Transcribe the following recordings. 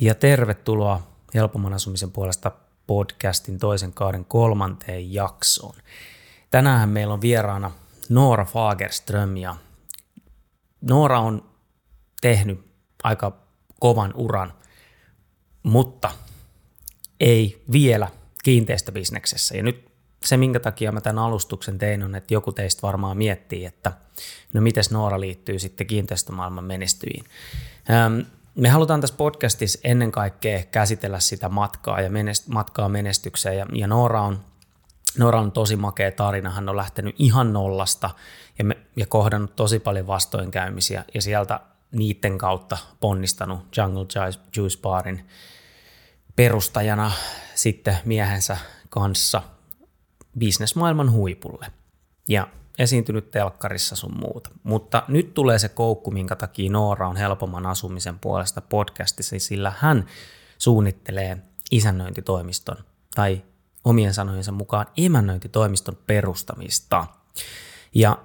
ja tervetuloa Helpomman asumisen puolesta podcastin toisen kauden kolmanteen jaksoon. Tänään meillä on vieraana Noora Fagerström ja Noora on tehnyt aika kovan uran, mutta ei vielä kiinteistöbisneksessä. Ja nyt se, minkä takia mä tämän alustuksen tein, on, että joku teistä varmaan miettii, että no miten Noora liittyy sitten kiinteistömaailman menestyjiin. Me halutaan tässä podcastissa ennen kaikkea käsitellä sitä matkaa ja menest- matkaa menestykseen ja, ja Noora on Noora on tosi makea tarina. Hän on lähtenyt ihan nollasta ja, me, ja kohdannut tosi paljon vastoinkäymisiä ja sieltä niiden kautta ponnistanut Jungle Juice Barin perustajana sitten miehensä kanssa bisnesmaailman huipulle. Ja esiintynyt telkkarissa sun muuta. Mutta nyt tulee se koukku, minkä takia Noora on helpomman asumisen puolesta podcastissa, sillä hän suunnittelee isännöintitoimiston tai omien sanojensa mukaan emännöintitoimiston perustamista. Ja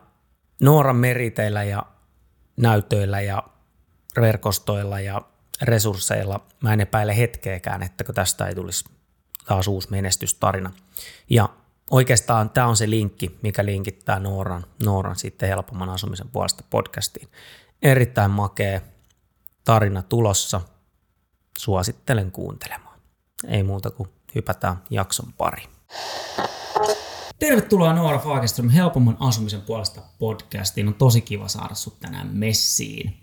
Nooran meriteillä ja näytöillä ja verkostoilla ja resursseilla mä en epäile hetkeäkään, että tästä ei tulisi taas uusi menestystarina. Ja oikeastaan tämä on se linkki, mikä linkittää Nooran, Nooran sitten helpomman asumisen puolesta podcastiin. Erittäin makea tarina tulossa. Suosittelen kuuntelemaan. Ei muuta kuin hypätään jakson pari. Tervetuloa Noora Fagerström helpomman asumisen puolesta podcastiin. On tosi kiva saada sut tänään messiin.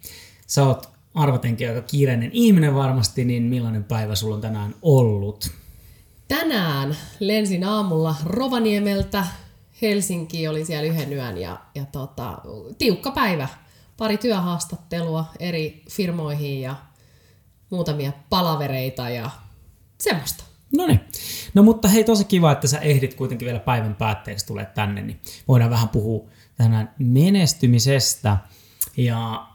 Sä oot arvatenkin aika kiireinen ihminen varmasti, niin millainen päivä sulla on tänään ollut? Tänään lensin aamulla Rovaniemeltä Helsinki oli siellä yhden yön ja, ja tota, tiukka päivä. Pari työhaastattelua eri firmoihin ja muutamia palavereita ja semmoista. No niin. No mutta hei, tosi kiva, että sä ehdit kuitenkin vielä päivän päätteeksi tulee tänne, niin voidaan vähän puhua tänään menestymisestä. Ja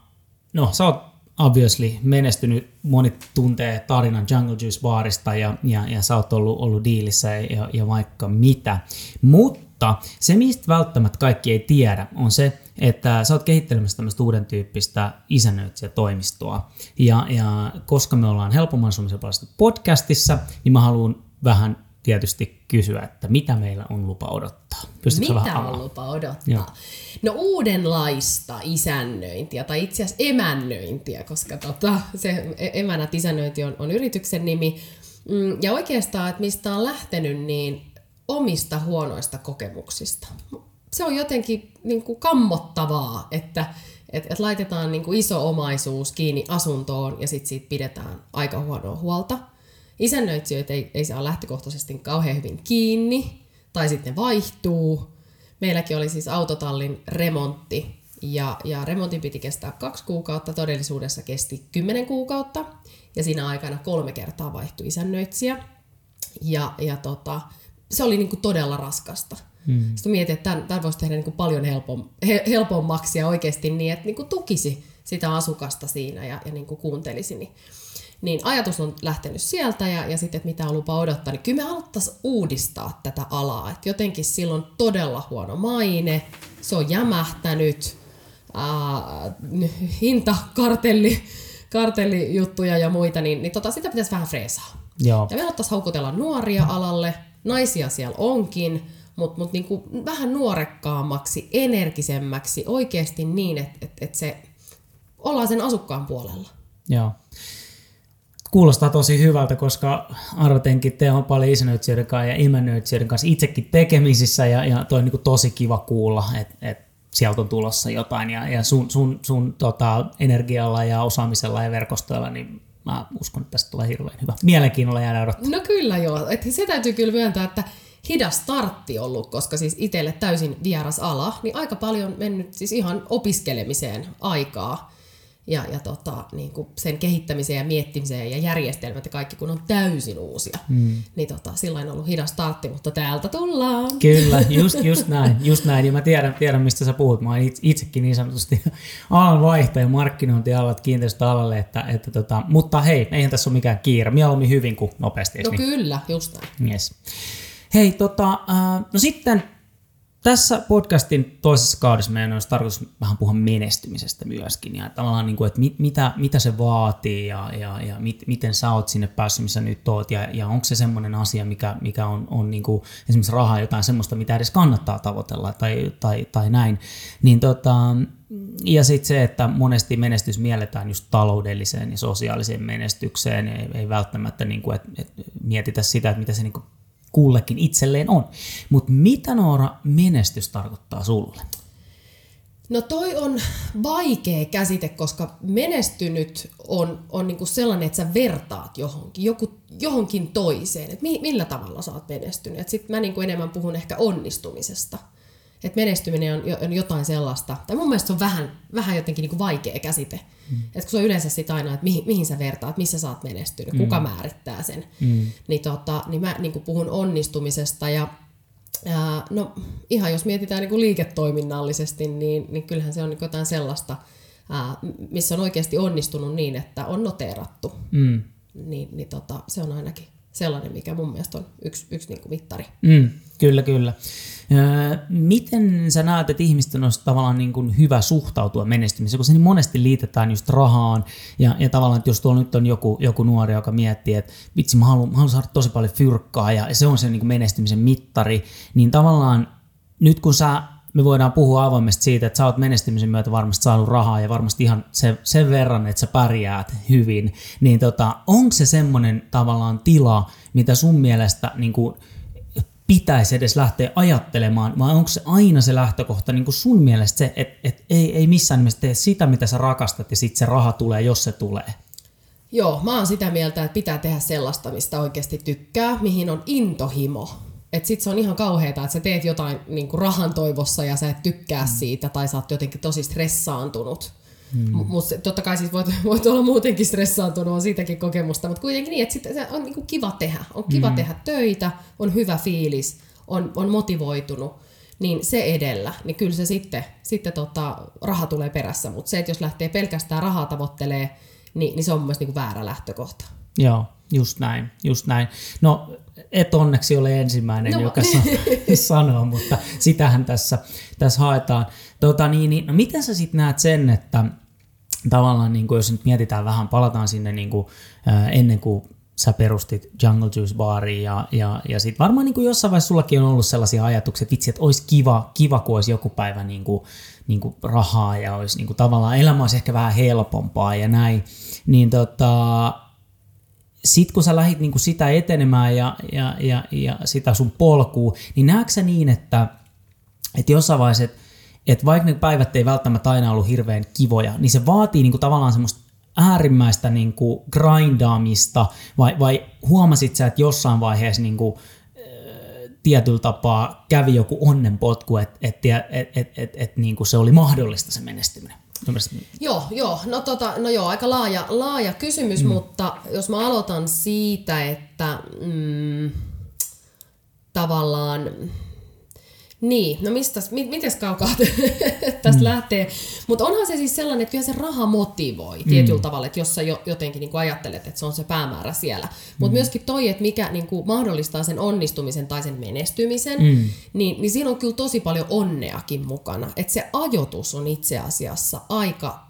no, sä oot obviously menestynyt, moni tuntee tarinan Jungle Juice Barista ja, ja, ja sä oot ollut, ollut diilissä ja, ja vaikka mitä. Mutta se, mistä välttämättä kaikki ei tiedä, on se, että sä oot kehittelemässä tämmöistä uuden tyyppistä isännöitsijätoimistoa. Ja, ja koska me ollaan helpomman podcastissa, niin mä haluan vähän tietysti kysyä, että mitä meillä on lupa odottaa. Pystytkö mitä on lupa odottaa? Joo. No uudenlaista isännöintiä tai itse asiassa emännöintiä, koska tota, se e- emänät isännöinti on, on yrityksen nimi. Mm, ja oikeastaan, että mistä on lähtenyt, niin omista huonoista kokemuksista. Se on jotenkin niin kuin kammottavaa, että et, et laitetaan niin kuin iso omaisuus kiinni asuntoon ja sitten siitä pidetään aika huonoa huolta – Isännöitsijöitä ei, ei saa lähtökohtaisesti kauhean hyvin kiinni, tai sitten ne vaihtuu. Meilläkin oli siis autotallin remontti, ja, ja remontin piti kestää kaksi kuukautta, todellisuudessa kesti kymmenen kuukautta, ja siinä aikana kolme kertaa vaihtui isännöitsijä. Ja, ja tota, se oli niin kuin todella raskasta. Mm. Sitten mietin, että tämän, tämän voisi tehdä niin kuin paljon helpom, he, helpommaksi ja oikeasti niin, että niin kuin tukisi sitä asukasta siinä ja, ja niin kuin kuuntelisi. Niin niin ajatus on lähtenyt sieltä ja, ja sitten, että mitä on lupa odottaa, niin kyllä me haluttaisiin uudistaa tätä alaa. Että jotenkin silloin todella huono maine, se on jämähtänyt, ää, hinta, kartelli, kartellijuttuja ja muita, niin, niin tota, sitä pitäisi vähän freesaa. Joo. Ja me haluttaisiin haukutella nuoria alalle, naisia siellä onkin, mutta mut niinku vähän nuorekkaammaksi, energisemmäksi, oikeasti niin, että et, et se ollaan sen asukkaan puolella. Joo kuulostaa tosi hyvältä, koska arvatenkin te on paljon isännöitsijöiden kanssa ja imännöitsijöiden kanssa itsekin tekemisissä ja, ja toi on niin tosi kiva kuulla, että et sieltä on tulossa jotain ja, ja sun, sun, sun tota, energialla ja osaamisella ja verkostoilla, niin mä uskon, että tästä tulee hirveän hyvä. Mielenkiinnolla jäädä odottaa. No kyllä joo, Et se täytyy kyllä myöntää, että hidas startti ollut, koska siis itselle täysin vieras ala, niin aika paljon mennyt siis ihan opiskelemiseen aikaa ja, ja tota, niin kuin sen kehittämiseen ja miettimiseen ja järjestelmät ja kaikki, kun on täysin uusia. Mm. Niin tota, silloin on ollut hidas startti, mutta täältä tullaan. Kyllä, just, just näin. Just näin. Ja mä tiedän, tiedän mistä sä puhut. Mä oon itsekin niin sanotusti alan vaihtaja markkinointialat kiinteistöalalle. Että, että tota, mutta hei, eihän tässä ole mikään kiire. Mieluummin hyvin kuin nopeasti. No niin? kyllä, just näin. Yes. Hei, tota, äh, no sitten tässä podcastin toisessa kaudessa meidän olisi tarkoitus vähän puhua menestymisestä myöskin ja tavallaan niin kuin, että mit, mitä, mitä se vaatii ja, ja, ja mit, miten sä oot sinne päässyt, missä nyt oot ja, ja onko se semmoinen asia, mikä, mikä on, on niin kuin, esimerkiksi rahaa jotain semmoista, mitä edes kannattaa tavoitella tai, tai, tai näin. Niin tota, ja sitten se, että monesti menestys mielletään just taloudelliseen ja sosiaaliseen menestykseen, ei, ei välttämättä niin kuin, että, että mietitä sitä, että mitä se niin kuin kullekin itselleen on. Mutta mitä Noora menestys tarkoittaa sulle? No toi on vaikea käsite, koska menestynyt on, on niinku sellainen, että sä vertaat johonkin, joku, johonkin toiseen, että mi, millä tavalla sä oot menestynyt. Sitten mä niinku enemmän puhun ehkä onnistumisesta – että menestyminen on, on jotain sellaista, tai mun mielestä se on vähän, vähän jotenkin niin kuin vaikea käsite. Mm. Että kun se on yleensä sitä aina, että mihin, mihin sä vertaat, missä sä oot menestynyt, mm. kuka määrittää sen, mm. niin, tota, niin mä niin kuin puhun onnistumisesta ja ää, no ihan jos mietitään niin kuin liiketoiminnallisesti, niin, niin kyllähän se on niin jotain sellaista, ää, missä on oikeasti onnistunut niin, että on noteerattu. Mm. Niin, niin tota, se on ainakin sellainen, mikä mun mielestä on yksi, yksi niin kuin mittari. Mm, kyllä, kyllä. Miten sä näet, että ihmisten olisi tavallaan niin kuin hyvä suhtautua menestymiseen, kun se niin monesti liitetään just rahaan ja, ja tavallaan, että jos tuolla nyt on joku, joku nuori, joka miettii, että vitsi mä haluan, mä haluan saada tosi paljon fyrkkaa ja se on se niin kuin menestymisen mittari, niin tavallaan nyt kun sä me voidaan puhua avoimesti siitä, että sä oot menestymisen myötä varmasti saanut rahaa ja varmasti ihan sen, sen verran, että sä pärjäät hyvin, niin tota, onko se semmoinen tavallaan tila, mitä sun mielestä niin kuin, pitäisi edes lähteä ajattelemaan, vai onko se aina se lähtökohta niin sun mielestä se, että, että ei, ei missään nimessä tee sitä, mitä sä rakastat, ja sitten se raha tulee, jos se tulee? Joo, mä oon sitä mieltä, että pitää tehdä sellaista, mistä oikeasti tykkää, mihin on intohimo. Että sit se on ihan kauheeta, että sä teet jotain niin kuin rahan toivossa ja sä et tykkää mm. siitä, tai sä oot jotenkin tosi stressaantunut. Mm. Mutta totta kai siis voit, voit olla muutenkin stressaantunut, on siitäkin kokemusta, mutta kuitenkin niin, että sit se on niinku kiva tehdä. On kiva mm. tehdä töitä, on hyvä fiilis, on, on motivoitunut, niin se edellä, niin kyllä se sitten, sitten tota, raha tulee perässä, mutta se, että jos lähtee pelkästään rahaa tavoittelee, niin, niin se on mun mielestä niinku väärä lähtökohta. Joo, just näin, just näin. No et onneksi ole ensimmäinen, no. joka sanoo, mutta sitähän tässä, tässä haetaan. Tota, niin, niin, no miten sä sitten näet sen, että tavallaan niin kuin, jos nyt mietitään vähän, palataan sinne niin kuin, ennen kuin sä perustit Jungle Juice Baria ja, ja, ja sitten varmaan niin kuin jossain vaiheessa sullakin on ollut sellaisia ajatuksia, että vitsi, että olisi kiva, kiva kun olisi joku päivä niin kuin, niin kuin rahaa ja olisi niin kuin, tavallaan elämä olisi ehkä vähän helpompaa ja näin, niin tota, sitten kun sä lähdit niin kuin sitä etenemään ja, ja, ja, ja sitä sun polkuu, niin näetkö sä niin, että, että jossain vaiheessa, että, että vaikka ne päivät ei välttämättä aina ollut hirveän kivoja, niin se vaatii niin kuin tavallaan semmoista äärimmäistä niin kuin grindaamista, vai, vai huomasit sä, että jossain vaiheessa niin kuin, tietyllä tapaa kävi joku onnenpotku, että et, et, et, et, et, niin kuin se oli mahdollista se menestyminen? Joo, joo. No, tota, no joo, aika laaja, laaja kysymys, mm. mutta jos mä aloitan siitä, että mm, tavallaan niin, no mistä, mit, mites kaukaa tästä mm. lähtee? Mutta onhan se siis sellainen, että kyllä se raha motivoi mm. tietyllä tavalla, että jos sä jo, jotenkin niin ajattelet, että se on se päämäärä siellä. Mutta mm. myöskin toi, että mikä niin kuin mahdollistaa sen onnistumisen tai sen menestymisen, mm. niin, niin siinä on kyllä tosi paljon onneakin mukana. Että se ajoitus on itse asiassa aika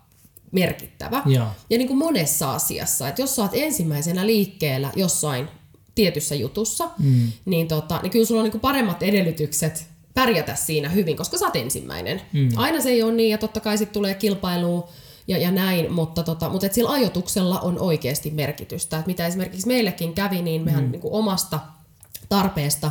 merkittävä. Ja, ja niin kuin monessa asiassa, että jos sä oot ensimmäisenä liikkeellä jossain tietyssä jutussa, mm. niin, tota, niin kyllä sulla on niin kuin paremmat edellytykset pärjätä siinä hyvin, koska sä oot ensimmäinen. Mm. Aina se ei ole niin, ja totta kai sitten tulee kilpailua ja, ja näin, mutta, tota, mutta et sillä ajotuksella on oikeasti merkitystä. Et mitä esimerkiksi meillekin kävi, niin mehän mm. niin kuin omasta tarpeesta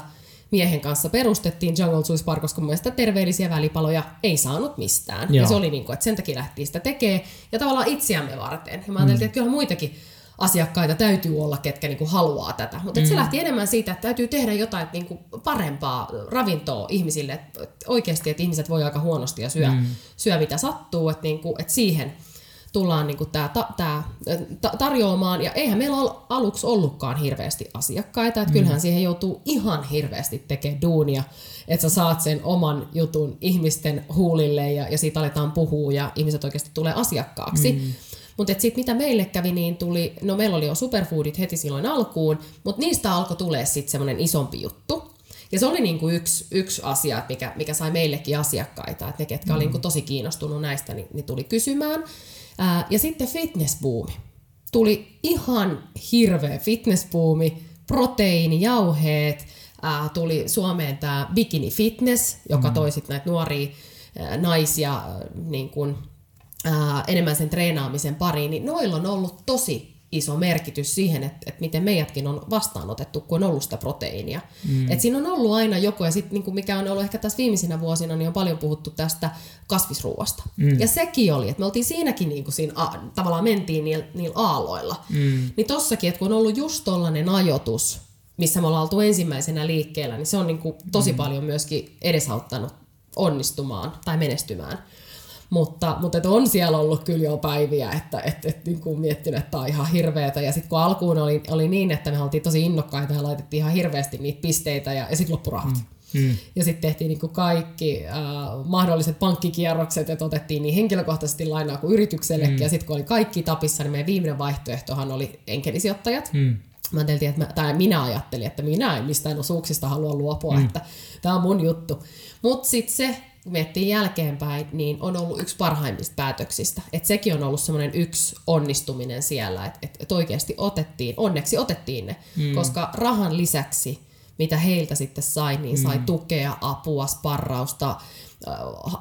miehen kanssa perustettiin Jungle Juice Bar, koska mun mielestä terveellisiä välipaloja ei saanut mistään. Joo. Ja se oli niin kuin, että sen takia lähtiin sitä tekemään, ja tavallaan itseämme varten. Ja mä ajattelin, mm. että kyllä muitakin asiakkaita täytyy olla, ketkä niinku haluaa tätä. Mutta mm. se lähti enemmän siitä, että täytyy tehdä jotain niinku parempaa ravintoa ihmisille. Et oikeasti, että ihmiset voi aika huonosti ja syö, mm. syö mitä sattuu. Että niinku, et siihen tullaan niinku tää, ta, tää, ta, tarjoamaan. Ja eihän meillä ole aluksi ollutkaan hirveästi asiakkaita. Että mm. kyllähän siihen joutuu ihan hirveästi tekemään duunia, että sä saat sen oman jutun ihmisten huulille ja, ja siitä aletaan puhua ja ihmiset oikeasti tulee asiakkaaksi. Mm. Mutta sitten mitä meille kävi, niin tuli, no meillä oli jo superfoodit heti silloin alkuun, mutta niistä alkoi tulee sitten semmoinen isompi juttu. Ja se oli niin kuin yksi, yksi asia, mikä, mikä sai meillekin asiakkaita, että ne, ketkä mm. oli niin kuin tosi kiinnostunut näistä, niin, niin tuli kysymään. Ää, ja sitten fitnessbuumi. Tuli ihan hirveä fitnessbuumi, proteiinijauheet, ää, tuli Suomeen tämä Bikini Fitness, joka mm. toi sitten näitä nuoria ää, naisia niin kuin, ää, enemmän sen treenaamisen pariin, niin noilla on ollut tosi iso merkitys siihen, että, että miten meidätkin on vastaanotettu, kun on ollut sitä proteiinia. Mm. Et siinä on ollut aina joku, ja sitten niin mikä on ollut ehkä tässä viimeisinä vuosina, niin on paljon puhuttu tästä kasvisruuasta. Mm. Ja sekin oli, että me oltiin siinäkin niin kuin siinä, tavallaan mentiin niillä, niillä aaloilla. Mm. Niin tossakin, että kun on ollut just tollainen ajoitus, missä me ollaan oltu ensimmäisenä liikkeellä, niin se on niin kuin tosi mm. paljon myöskin edesauttanut onnistumaan tai menestymään. Mutta, mutta on siellä ollut kyllä jo päiviä, että et, et, niin kuin miettinyt, että tämä on ihan hirveetä. Ja sitten kun alkuun oli, oli niin, että me oltiin tosi innokkaita ja laitettiin ihan hirveästi niitä pisteitä ja, ja sitten loppurahat. Mm. Mm. Ja sitten tehtiin niin kuin kaikki äh, mahdolliset pankkikierrokset, että otettiin niin henkilökohtaisesti lainaa kuin yrityksellekin. Mm. Ja sitten kun oli kaikki tapissa, niin meidän viimeinen vaihtoehtohan oli enkelisijoittajat. Mm. Mä, että mä, tai minä ajattelin, että minä en mistään osuuksista halua luopua, mm. että tämä on mun juttu. Mutta sitten se, kun miettii jälkeenpäin, niin on ollut yksi parhaimmista päätöksistä. Et sekin on ollut semmoinen yksi onnistuminen siellä, että et, et oikeasti otettiin, onneksi otettiin ne, mm. koska rahan lisäksi, mitä heiltä sitten sai, niin sai mm. tukea, apua, sparrausta,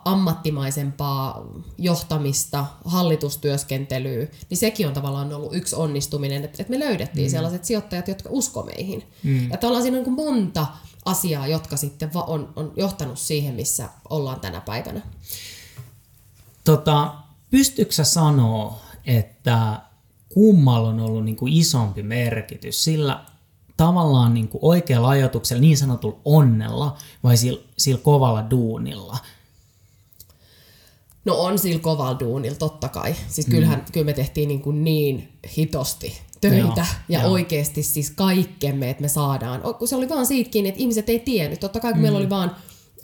ammattimaisempaa johtamista, hallitustyöskentelyä, niin sekin on tavallaan ollut yksi onnistuminen, että, että me löydettiin mm. sellaiset sijoittajat, jotka usko meihin. Mm. Ja tavallaan siinä on niin monta asiaa, jotka sitten on, on johtanut siihen, missä ollaan tänä päivänä. Tota, pystytkö sanoa, että kummalla on ollut niin kuin isompi merkitys, sillä tavallaan niin kuin oikealla ajatuksella, niin sanotulla onnella vai sillä, sillä kovalla duunilla? No on sillä kovalla duunilla, totta kai. Siis kyllähän, mm. kyllä me tehtiin niin, kuin niin hitosti töitä joo, ja joo. oikeasti siis kaikkemme, että me saadaan. Kun se oli vaan siitäkin, että ihmiset ei tiennyt. Totta kai kun mm. meillä oli vaan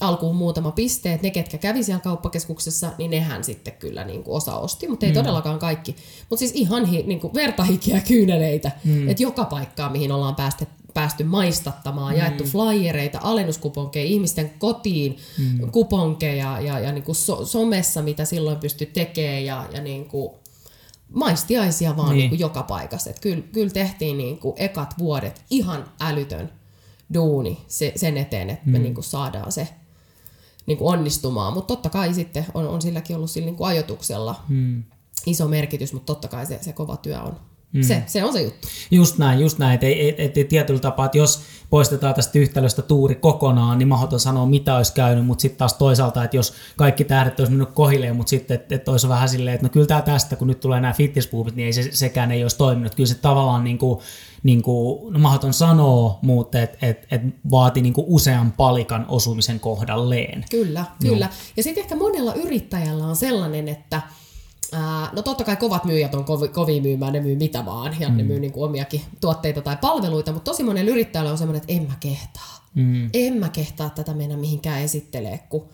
alkuun muutama piste, että ne, ketkä kävi siellä kauppakeskuksessa, niin nehän sitten kyllä niin kuin osa osti, mutta ei mm. todellakaan kaikki. Mutta siis ihan hi, niin kuin vertahikiä kyyneleitä, mm. että joka paikkaa, mihin ollaan päästy, päästy maistattamaan, mm. jaettu flyereita, alennuskuponkeja, ihmisten kotiin mm. kuponkeja ja, ja niin kuin so, somessa, mitä silloin pystyi tekemään ja, ja niin kuin maistiaisia vaan niin. Niin kuin joka paikassa. Et kyllä, kyllä tehtiin niin kuin ekat vuodet ihan älytön duuni se, sen eteen, että mm. me niin kuin saadaan se niin kuin onnistumaan. Mutta totta kai sitten on, on silläkin ollut sillä niin kuin ajotuksella mm. iso merkitys, mutta totta kai se, se kova työ on, Mm. Se, se on se juttu. Just näin, just näin. Että et, et, et tietyllä tapaa, että jos poistetaan tästä yhtälöstä tuuri kokonaan, niin mahdoton sanoa, mitä olisi käynyt, mutta sitten taas toisaalta, että jos kaikki tähdet olisi mennyt kohilleen, mutta sitten, että et olisi vähän silleen, että no kyllä tämä tästä, kun nyt tulee nämä fitnesspuupit, niin ei se, sekään ei olisi toiminut. Kyllä se tavallaan niin kuin, niin kuin, no mahdoton sanoa, mutta että et, et vaati niin kuin usean palikan osumisen kohdalleen. Kyllä, kyllä. No. Ja sitten ehkä monella yrittäjällä on sellainen, että no totta kai kovat myyjät on kovi, kovia myymään, ne myy mitä vaan ja mm. ne myy niin kuin omiakin tuotteita tai palveluita, mutta tosi monen yrittäjällä on semmoinen, että en mä kehtaa. Mm. En mä kehtaa tätä mennä mihinkään esittelee, kun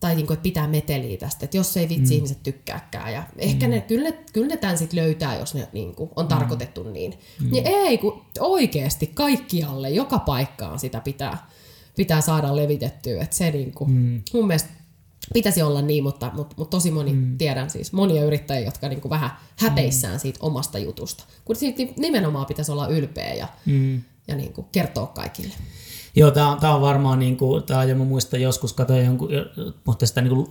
tai niin kuin, että pitää meteliä tästä, että jos ei vitsi mm. ihmiset tykkääkään. Ja ehkä mm. ne, kyllä, ne, kyllä ne tämän sitten löytää, jos ne niin kuin, on mm. tarkoitettu niin. Mm. Niin ei, kun oikeasti kaikkialle, joka paikkaan sitä pitää, pitää saada levitettyä. Että se niin kuin, mm. mun mielestä pitäisi olla niin, mutta, mutta, mutta tosi moni, mm. tiedän siis monia yrittäjiä, jotka niin kuin vähän häpeissään mm. siitä omasta jutusta. Kun siitä nimenomaan pitäisi olla ylpeä ja, mm. ja niin kuin kertoa kaikille. Joo, tämä on varmaan, niin kuin, tää, ja mä muistan joskus katsoin jonkun, mutta sitä niin kuin,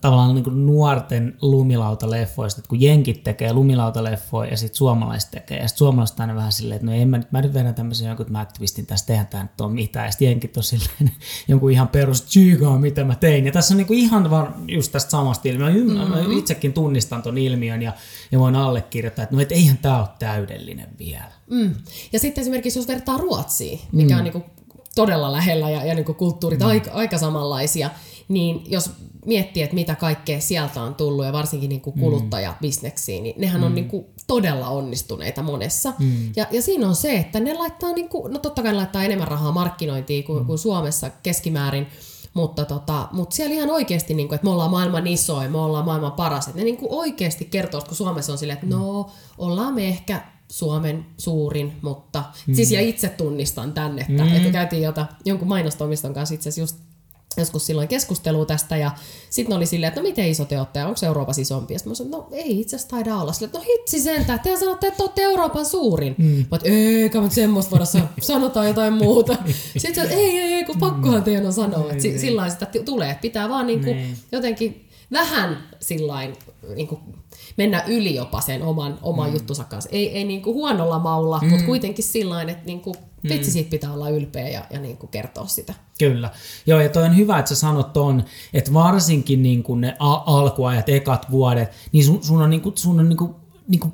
tavallaan niin kuin nuorten lumilautaleffoista, että kun jenkit tekee lumilautaleffoja ja sitten suomalaiset tekee, ja sitten suomalaiset aina vähän silleen, että no en mä, mä nyt vedän tämmöisen jonkun, että mä aktivistin tästä, tehdä tämä nyt on mitään, ja sitten jenkit on silleen jonkun ihan perus tsiikaa, mitä mä tein, ja tässä on niin kuin ihan vaan just tästä samasta ilmiöstä, mm-hmm. mä itsekin tunnistan ton ilmiön, ja, ja voin allekirjoittaa, että no et eihän tämä ole täydellinen vielä. Mm. Ja sitten esimerkiksi jos vertaa Ruotsiin, mikä mm. on niin kuin todella lähellä ja, ja niin kuin kulttuurit mm. aika, aika samanlaisia, niin jos miettii, että mitä kaikkea sieltä on tullut ja varsinkin niin kuin mm. kuluttajabisneksiin, niin nehän on mm. niin kuin todella onnistuneita monessa. Mm. Ja, ja siinä on se, että ne laittaa, niin kuin, no totta kai ne laittaa enemmän rahaa markkinointiin kuin, mm. kuin Suomessa keskimäärin, mutta, tota, mutta siellä ihan oikeasti, niin kuin, että me ollaan maailman isoin, me ollaan maailman paras. Että ne niin kuin oikeasti kertoo, kun Suomessa on silleen, että no, ollaan me ehkä Suomen suurin, mutta mm. siis ja itse tunnistan tänne, että, mm. että käytiin jota, jonkun mainostoimiston kanssa itse asiassa just joskus silloin keskustelua tästä ja sitten oli silleen, että no miten iso te olette, onko Euroopassa isompi? Ja mä sanoin, no ei itse asiassa taida olla. Silleen, että no hitsi sentään, te sanotte, että olette Euroopan suurin. Mm. Mä eikä mä semmoista voida sanoa, sanotaan jotain muuta. Sitten että ei, ei, ei, kun pakkohan teidän on sanoa. Että niin, sillä niin. sitä tulee, että pitää vaan niinku niin. jotenkin vähän sillain niinku mennä yli jopa sen oman, oman mm. juttunsa kanssa. Ei, ei niinku huonolla maulla, mm. mutta kuitenkin sillä että niinku, mm. vitsi siitä pitää olla ylpeä ja, ja niinku kertoa sitä. Kyllä. Joo, ja toi on hyvä, että sä sanot ton, että varsinkin niinku ne a- alkuajat, ekat vuodet, niin sun, sun on, niinku, sun on niinku, niinku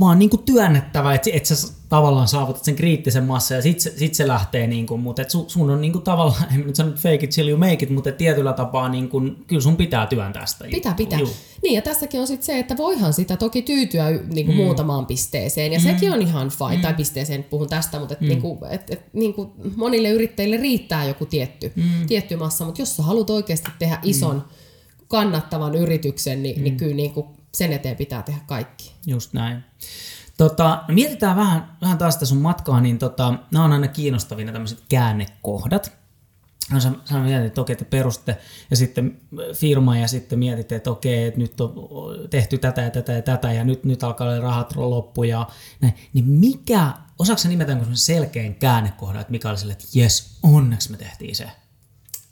vaan niinku työnnettävä, että et sä tavallaan saavutat sen kriittisen massa ja sit se, sit se lähtee, niinku, mutta et su, sun on niinku tavallaan, en nyt sano fake it till you make it, mutta tietyllä tapaa niinku, kyllä sun pitää työntää sitä. Pitää, pitää. Juu. Niin ja tässäkin on sitten se, että voihan sitä toki tyytyä niinku mm. muutamaan pisteeseen ja mm. sekin on ihan fine, mm. tai pisteeseen puhun tästä, mutta et mm. niinku, et, et, niinku monille yrittäjille riittää joku tietty, mm. tietty massa, mutta jos sä haluat oikeasti tehdä ison mm. kannattavan yrityksen, niin, niin mm. niin kyllä niinku sen eteen pitää tehdä kaikki. Just näin. Tota, no mietitään vähän, vähän taas sitä sun matkaa, niin tota, nämä on aina kiinnostavina tämmöiset käännekohdat. No sä, sä mietit, että okei, että peruste ja sitten firma ja sitten mietit, että okei, että nyt on tehty tätä ja tätä ja tätä ja nyt, nyt alkaa olla rahat loppu ja näin. Niin mikä, osaako sä nimetä selkeän käännekohdan, että mikä oli sille, että jes, onneksi me tehtiin se?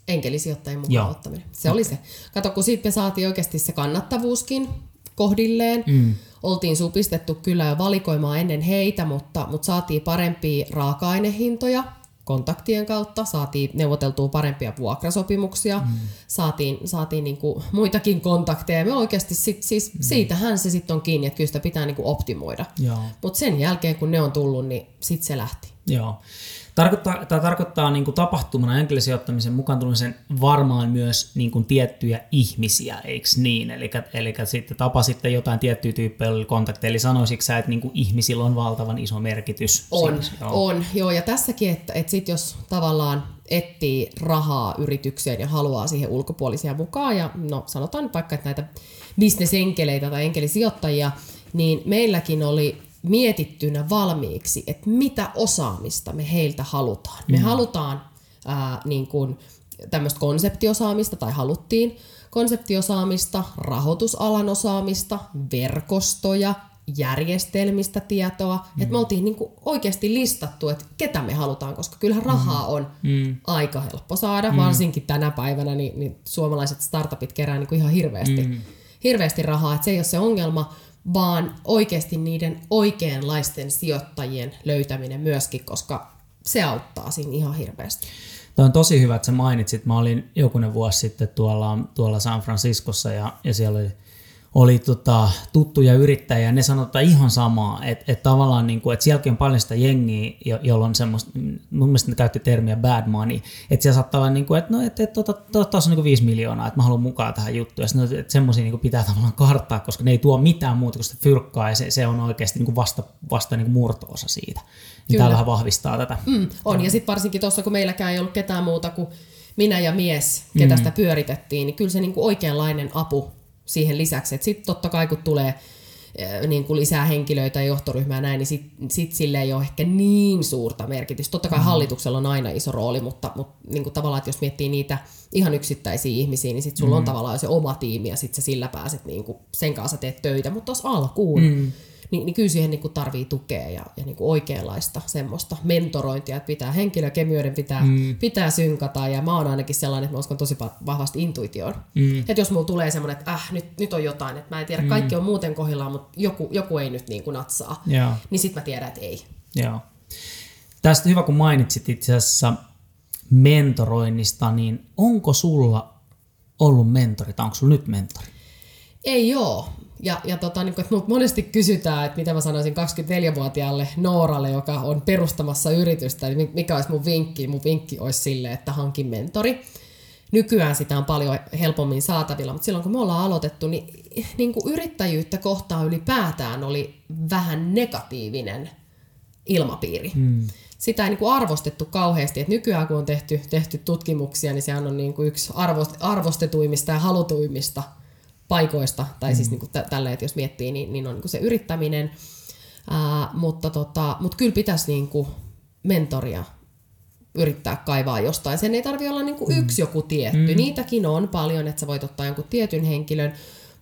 Enkelisijoittajien mukaan Joo. ottaminen. Se okay. oli se. Kato, kun sitten me saatiin oikeasti se kannattavuuskin kohdilleen. Mm. Oltiin supistettu kyllä jo valikoimaa ennen heitä, mutta, mutta saatiin parempia raaka-ainehintoja kontaktien kautta, saatiin neuvoteltua parempia vuokrasopimuksia, mm. saatiin, saatiin niinku muitakin kontakteja. Me oikeasti sit, siis mm. siitähän se sitten on kiinni, että kyllä sitä pitää niinku optimoida. Mutta sen jälkeen kun ne on tullut, niin sitten se lähti. Joo. Tarkoittaa, tämä tarkoittaa niin kuin tapahtumana enkelisijoittamisen mukaan tulemisen varmaan myös niin kuin tiettyjä ihmisiä, eikö niin? Eli, eli sitten tapasitte jotain tiettyä tyyppejä kontakteja, eli sanoisitko sä, että niin kuin ihmisillä on valtavan iso merkitys? On, siis, joo. on. Joo, ja tässäkin, että, että sit jos tavallaan etsii rahaa yritykseen ja haluaa siihen ulkopuolisia mukaan, ja no sanotaan nyt vaikka, että näitä bisnesenkeleitä tai enkelisijoittajia, niin meilläkin oli mietittynä valmiiksi, että mitä osaamista me heiltä halutaan. Me mm. halutaan ää, niin kuin tämmöistä konseptiosaamista, tai haluttiin konseptiosaamista, rahoitusalan osaamista, verkostoja, järjestelmistä tietoa. Mm. Että me oltiin niin kuin oikeasti listattu, että ketä me halutaan, koska kyllähän rahaa mm. on mm. aika helppo saada, mm. varsinkin tänä päivänä, niin, niin suomalaiset startupit kerää niin kuin ihan hirveästi, mm. hirveästi rahaa, että se ei ole se ongelma, vaan oikeasti niiden oikeanlaisten sijoittajien löytäminen myöskin, koska se auttaa siinä ihan hirveästi. Tämä on tosi hyvä, että sä mainitsit. Mä olin jokunen vuosi sitten tuolla, tuolla San Franciscossa ja, ja siellä oli oli tota, tuttuja yrittäjiä, ne sanotaan ihan samaa, että et tavallaan niin kuin, että sielläkin on paljon sitä jengiä, jo, jolla on semmoista, mun mielestä ne käytti termiä bad money, että siellä saattaa olla niin kuin, että no, että et, tota, tota, on niin kuin 5 miljoonaa, että mä haluan mukaan tähän juttuun, ja sitten että semmoisia niin pitää tavallaan karttaa, koska ne ei tuo mitään muuta kuin sitä fyrkkaa, ja se, se on oikeasti niin kuin vasta, vasta niin kuin murto-osa siitä. Niin tämä vähän vahvistaa tätä. Mm, on, ja sitten varsinkin tuossa, kun meilläkään ei ollut ketään muuta kuin minä ja mies, ketä mm. sitä pyöritettiin, niin kyllä se niin kuin oikeanlainen apu siihen lisäksi. Että sitten totta kai kun tulee eh, niin kuin lisää henkilöitä ja johtoryhmää näin, niin sitten sit sille ei ole ehkä niin suurta merkitystä. Totta kai mm. hallituksella on aina iso rooli, mutta, mutta niin kuin tavallaan, että jos miettii niitä ihan yksittäisiä ihmisiä, niin sitten sulla mm. on tavallaan se oma tiimi ja sitten sä sillä pääset niin kuin sen kanssa teet töitä. Mutta tuossa alkuun, mm niin, niin kyllä siihen niin kuin tarvii tukea ja, ja niin kuin oikeanlaista semmoista mentorointia, että pitää henkilökemioiden pitää, mm. pitää synkata ja mä oon ainakin sellainen, että mä uskon tosi vahvasti intuitioon. Mm. Että jos mulla tulee semmoinen, että äh, nyt, nyt on jotain, että mä en tiedä, mm. kaikki on muuten kohdillaan, mutta joku, joku ei nyt niin kuin natsaa, Joo. niin sit mä tiedän, että ei. Joo. Tästä hyvä, kun mainitsit itse asiassa mentoroinnista, niin onko sulla ollut mentori tai onko sulla nyt mentori? Ei oo. Ja, ja tota, niin kuin, että monesti kysytään, että mitä mä sanoisin 24-vuotiaalle Nooralle, joka on perustamassa yritystä, niin mikä olisi mun vinkki? Mun vinkki olisi sille, että hankin mentori. Nykyään sitä on paljon helpommin saatavilla, mutta silloin kun me ollaan aloitettu, niin, niin kuin yrittäjyyttä kohtaan ylipäätään oli vähän negatiivinen ilmapiiri. Hmm. Sitä ei niin kuin arvostettu kauheasti. Et nykyään kun on tehty, tehty tutkimuksia, niin se on niin kuin yksi arvostetuimmista ja halutuimmista paikoista, tai siis mm. siis niin kuin tä- tällä, että jos miettii, niin, niin on niin kuin se yrittäminen. Ää, mutta, tota, mutta kyllä pitäisi niinku mentoria yrittää kaivaa jostain. Sen ei tarvi olla niinku mm. yksi joku tietty. Mm. Niitäkin on paljon, että sä voit ottaa jonkun tietyn henkilön,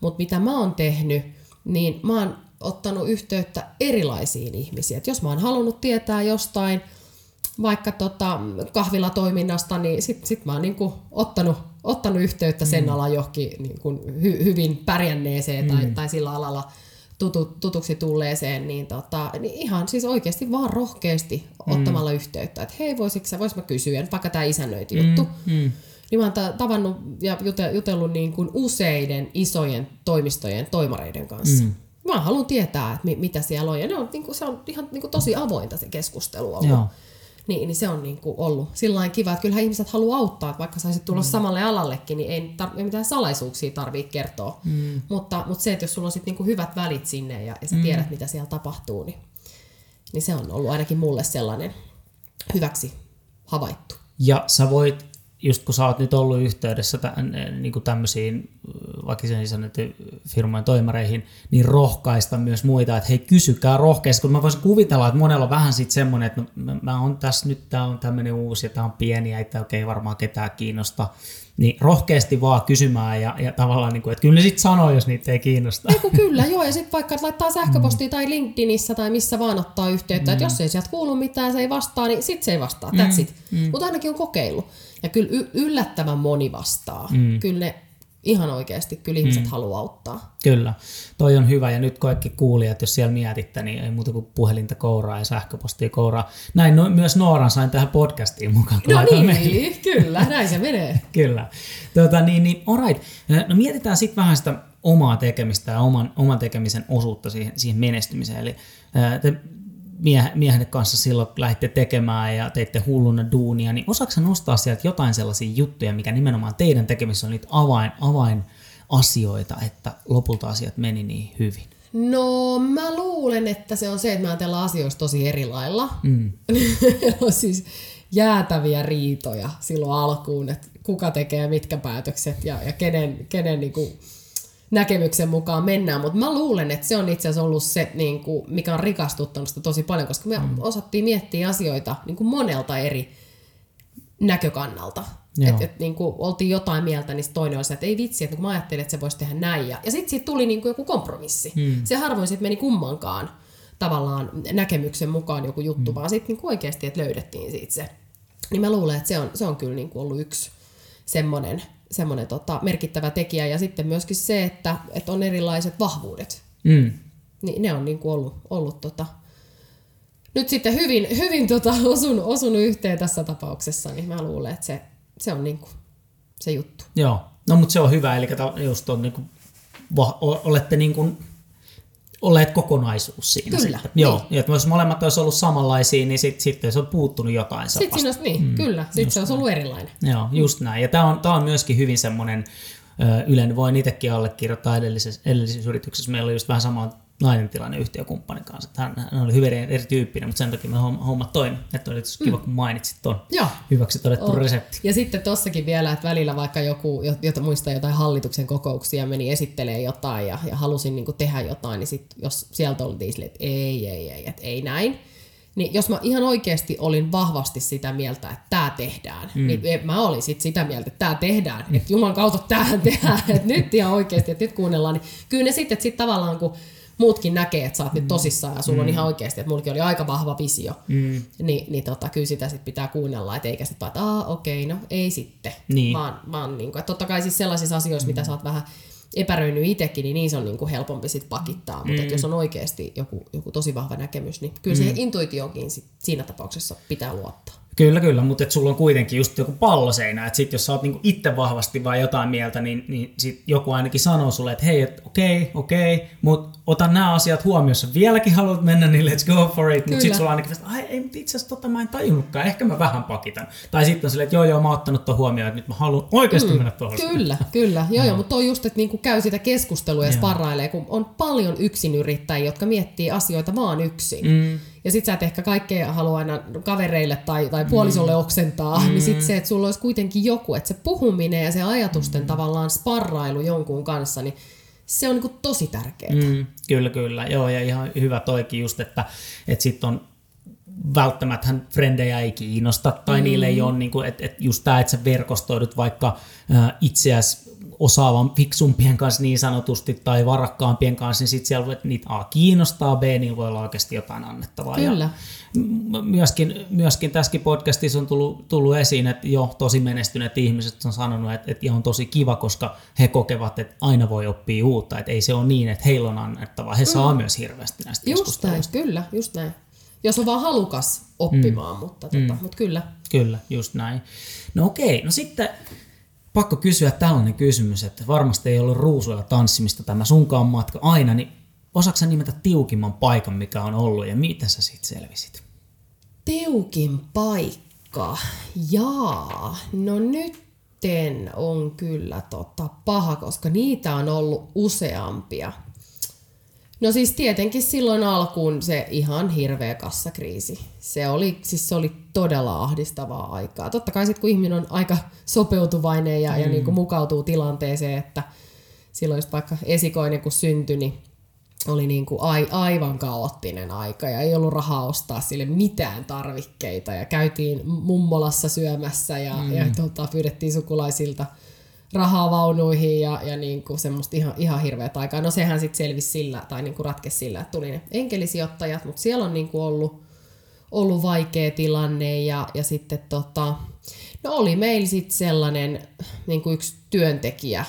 mutta mitä mä oon tehnyt, niin mä oon ottanut yhteyttä erilaisiin ihmisiin. Et jos mä oon halunnut tietää jostain vaikka tota kahvilatoiminnasta, niin sit, sit mä oon niinku ottanut, ottanut yhteyttä sen mm. alan johonkin niinku hy, hyvin pärjänneeseen mm. tai, tai sillä alalla tutu, tutuksi tulleeseen, niin, tota, niin ihan siis oikeasti vaan rohkeasti mm. ottamalla yhteyttä, että hei voisitko sä, vois mä kysyä, vaikka tämä isännöintijuttu. Mm. Mm. Niin mä oon tavannut ja jutellut niin kuin useiden isojen toimistojen toimareiden kanssa. Mm. Mä haluan tietää, että mitä siellä on. Ja ne on, niin kuin, se on ihan niin kuin, tosi avointa se keskustelu ollut. Joo. Niin, niin se on niin kuin ollut sillä kiva, että kyllähän ihmiset haluaa auttaa, että vaikka saisit tulla mm. samalle alallekin, niin ei, tar- ei mitään salaisuuksia tarvitse kertoa. Mm. Mutta, mutta se, että jos sulla on sit niin kuin hyvät välit sinne ja, ja sä mm. tiedät, mitä siellä tapahtuu, niin, niin se on ollut ainakin mulle sellainen hyväksi havaittu. Ja sä voit just kun sä oot nyt ollut yhteydessä tämän, niin kuin tämmöisiin vaikka sen firmojen toimareihin, niin rohkaista myös muita, että hei kysykää rohkeasti, kun mä voisin kuvitella, että monella on vähän sitten semmoinen, että no, mä, mä oon tässä nyt, tää on tämmöinen uusi ja tää on pieni ja ei oikein varmaan ketään kiinnosta, niin rohkeasti vaan kysymään ja, ja tavallaan, niin kuin, että kyllä ne sitten sanoo, jos niitä ei kiinnosta. Eiku, kyllä, joo, ja sitten vaikka laittaa sähköpostia mm. tai LinkedInissä tai missä vaan ottaa yhteyttä, mm. että jos ei sieltä kuulu mitään, se ei vastaa, niin sitten se ei vastaa, that's mm. it. Mm. Mutta ainakin on kokeillut. Ja kyllä y- yllättävän moni vastaa. Mm. Kyllä ne ihan oikeasti, kyllä ihmiset mm. haluaa auttaa. Kyllä, toi on hyvä ja nyt kaikki kuulijat, jos siellä mietitte, niin ei muuta kuin puhelinta kouraa ja sähköpostia kouraa. Näin no, myös Nooran sain tähän podcastiin mukaan. No niin, meille. kyllä, näin se menee. kyllä. Tuota, niin, niin, alright. No mietitään sitten vähän sitä omaa tekemistä ja oman, oman tekemisen osuutta siihen, siihen menestymiseen. Eli te miehenne kanssa silloin lähditte tekemään ja teitte hulluna duunia, niin osaako nostaa sieltä jotain sellaisia juttuja, mikä nimenomaan teidän tekemisessä on niitä avain, avain asioita, että lopulta asiat meni niin hyvin? No mä luulen, että se on se, että me ajatellaan asioista tosi eri lailla. Mm. on siis jäätäviä riitoja silloin alkuun, että kuka tekee mitkä päätökset ja, ja kenen, kenen niinku näkemyksen mukaan mennään, mutta mä luulen, että se on itse asiassa ollut se, niin kuin, mikä on rikastuttanut sitä tosi paljon, koska me mm. osattiin miettiä asioita niin kuin monelta eri näkökannalta. Että et, niin kuin, oltiin jotain mieltä, niin toinen oli se, että ei vitsi, että kun mä ajattelin, että se voisi tehdä näin. Ja, ja sitten siitä tuli niin kuin joku kompromissi. Mm. Se harvoin sitten meni kummankaan tavallaan näkemyksen mukaan joku juttu, mm. vaan sitten niin oikeasti, että löydettiin siitä se. Niin mä luulen, että se on, se on kyllä niin kuin ollut yksi semmoinen semmoinen tota, merkittävä tekijä. Ja sitten myöskin se, että, että on erilaiset vahvuudet. Mm. Niin ne on niin kuin ollut, ollut tota, nyt sitten hyvin, hyvin tota, osunut, osunut yhteen tässä tapauksessa, niin mä luulen, että se, se on niin kuin se juttu. Joo, no mutta se on hyvä, eli just on niin kuin, olette niin kuin olleet kokonaisuus siinä. Kyllä. Sitten. Niin. Joo, ja että jos molemmat olisi ollut samanlaisia, niin sitten sit se on puuttunut jotain. Sitten siinä olisi, niin, mm, kyllä. Sitten se olisi ollut erilainen. Joo, just näin. Ja tämä on, tää on myöskin hyvin semmoinen, Ylen voin itsekin allekirjoittaa edellisessä, edellisessä yrityksessä. Meillä oli just vähän sama nainen tilanne yhtiökumppanin kanssa. Hän, hän oli hyvin erityyppinen, mutta sen takia me hommat toimi. Että oli kiva, mm. kun mainitsit tuon hyväksi todettu on. resepti. Ja sitten tossakin vielä, että välillä vaikka joku, jota muistaa jotain hallituksen kokouksia, meni esittelee jotain ja, ja halusin niin tehdä jotain, niin sit, jos sieltä oltiin silleen, että ei, ei, ei, että ei näin, niin jos mä ihan oikeasti olin vahvasti sitä mieltä, että tämä tehdään, mm. niin mä olin sit sitä mieltä, että tämä tehdään, mm. että Jumalan kautta tähän tehdään, että nyt ihan oikeasti, että nyt kuunnellaan, niin kyllä ne sitten, että sit tavallaan kun muutkin näkee, että sä oot mm. nyt tosissaan ja sulla mm. on ihan oikeasti, että mullakin oli aika vahva visio, mm. niin, niin tota, kyllä sitä sit pitää kuunnella, et eikä sitten vaan, että okei, okay, no ei sitten, niin. vaan, vaan niin kuin, että totta kai siis sellaisissa asioissa, mm. mitä sä oot vähän epäröinyt itsekin, niin niissä on niin kuin helpompi sit pakittaa, mutta mm. jos on oikeasti joku, joku tosi vahva näkemys, niin kyllä mm. siihen intuitioonkin sit siinä tapauksessa pitää luottaa. Kyllä, kyllä, mutta sulla on kuitenkin just joku palloseinä, että sit jos sä oot niinku itse vahvasti vai jotain mieltä, niin, niin sit joku ainakin sanoo sulle, että hei, et, okei, okay, okei, okay, mutta ota nämä asiat huomioon, jos vieläkin haluat mennä, niin let's go for it, mutta sitten sulla on ainakin, että ei, mutta itse asiassa tota mä en tajunnutkaan, ehkä mä vähän pakitan. Tai sitten on silleen, että joo, joo, mä oon ottanut tuon huomioon, että nyt mä haluan oikeasti mm, mennä tuohon. Kyllä, kyllä, joo, no. joo, mutta on just, että niinku käy sitä keskustelua ja sparrailee, kun on paljon yksinyrittäjiä, jotka miettii asioita vaan yksin. Mm ja sit sä et ehkä kaikkea halua aina kavereille tai, tai puolisolle mm. oksentaa, mm. niin sit se, että sulla olisi kuitenkin joku, että se puhuminen ja se ajatusten mm. tavallaan sparrailu jonkun kanssa, niin se on niin tosi tärkeää. Mm, kyllä, kyllä. Joo, ja ihan hyvä toikin just, että, että sitten on välttämättä frendejä ei kiinnosta, tai mm. niille ei ole, niin kuin, että, että just tämä, että sä verkostoidut vaikka äh, itseäsi osaavan fiksumpien kanssa niin sanotusti tai varakkaampien kanssa, niin sitten siellä niitä A kiinnostaa, B, niin voi olla oikeasti jotain annettavaa. Kyllä. Ja myöskin, myöskin tässäkin podcastissa on tullut, tullut esiin, että jo tosi menestyneet ihmiset on sanonut, että, että on tosi kiva, koska he kokevat, että aina voi oppia uutta, että ei se ole niin, että heillä on annettavaa, he mm. saa myös hirveästi näistä Just näin, kyllä, just näin. Jos on vaan halukas oppimaan, mm. mutta, tota, mm. mutta kyllä. Kyllä, just näin. No okei, no sitten pakko kysyä tällainen kysymys, että varmasti ei ollut ruusuilla tanssimista tämä sunkaan matka aina, niin osaatko nimetä tiukimman paikan, mikä on ollut ja miten sä siitä selvisit? Tiukin paikka? Jaa, no nytten on kyllä tota paha, koska niitä on ollut useampia. No siis tietenkin silloin alkuun se ihan hirveä kassakriisi. Se oli, siis se oli todella ahdistavaa aikaa. Totta kai sitten kun ihminen on aika sopeutuvainen ja, mm. ja niin kuin mukautuu tilanteeseen, että silloin vaikka esikoinen kun syntyi, niin oli niin kuin ai, aivan kaoottinen aika ja ei ollut rahaa ostaa sille mitään tarvikkeita ja käytiin mummolassa syömässä ja, mm. ja tota, pyydettiin sukulaisilta – rahaa vaunuihin ja, ja niin kuin semmoista ihan, ihan hirveät aikaa. No sehän sitten selvisi sillä, tai niin kuin ratkesi sillä, että tuli ne enkelisijoittajat, mutta siellä on niin kuin ollut, ollut vaikea tilanne ja, ja sitten tota, no oli meillä sitten sellainen niin kuin yksi työntekijä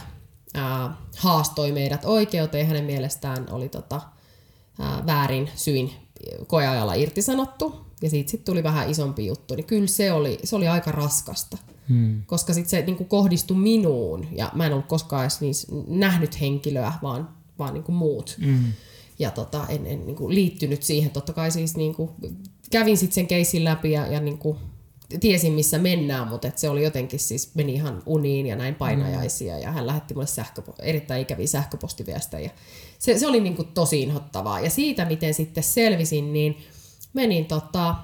ää, haastoi meidät oikeuteen, hänen mielestään oli tota, ää, väärin syin koeajalla irtisanottu, ja siitä sitten tuli vähän isompi juttu, niin kyllä se oli, se oli aika raskasta. Hmm. Koska sitten se niin kohdistui minuun, ja mä en ollut koskaan edes niin nähnyt henkilöä, vaan, vaan niin muut. Hmm. Ja tota, en, en niin liittynyt siihen. Totta kai siis niin kuin, kävin sitten sen keissin läpi ja, ja niin kuin, tiesin missä mennään, mutta et se oli jotenkin siis, meni ihan uniin ja näin painajaisia ja hän lähetti mulle sähköpo- erittäin ikäviä sähköpostiviestejä. Se, se oli niin kuin tosi inhottavaa ja siitä miten sitten selvisin, niin menin tota,